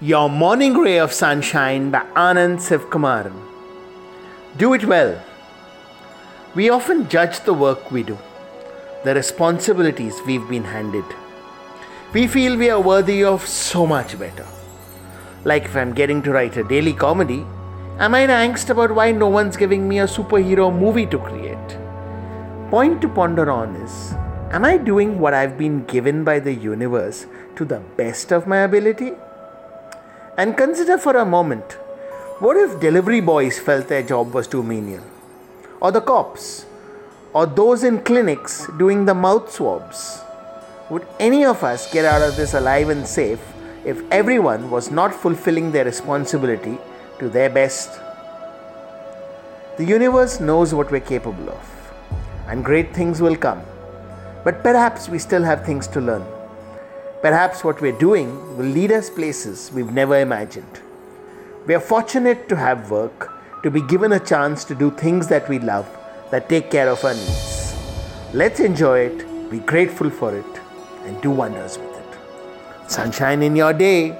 Your Morning Ray of Sunshine by Anand Sivakumaran. Do it well. We often judge the work we do, the responsibilities we've been handed. We feel we are worthy of so much better. Like if I'm getting to write a daily comedy, am I in angst about why no one's giving me a superhero movie to create? Point to ponder on is Am I doing what I've been given by the universe to the best of my ability? And consider for a moment what if delivery boys felt their job was too menial? Or the cops? Or those in clinics doing the mouth swabs? Would any of us get out of this alive and safe if everyone was not fulfilling their responsibility to their best? The universe knows what we're capable of, and great things will come. But perhaps we still have things to learn. Perhaps what we're doing will lead us places we've never imagined. We are fortunate to have work, to be given a chance to do things that we love, that take care of our needs. Let's enjoy it, be grateful for it, and do wonders with it. Sunshine in your day.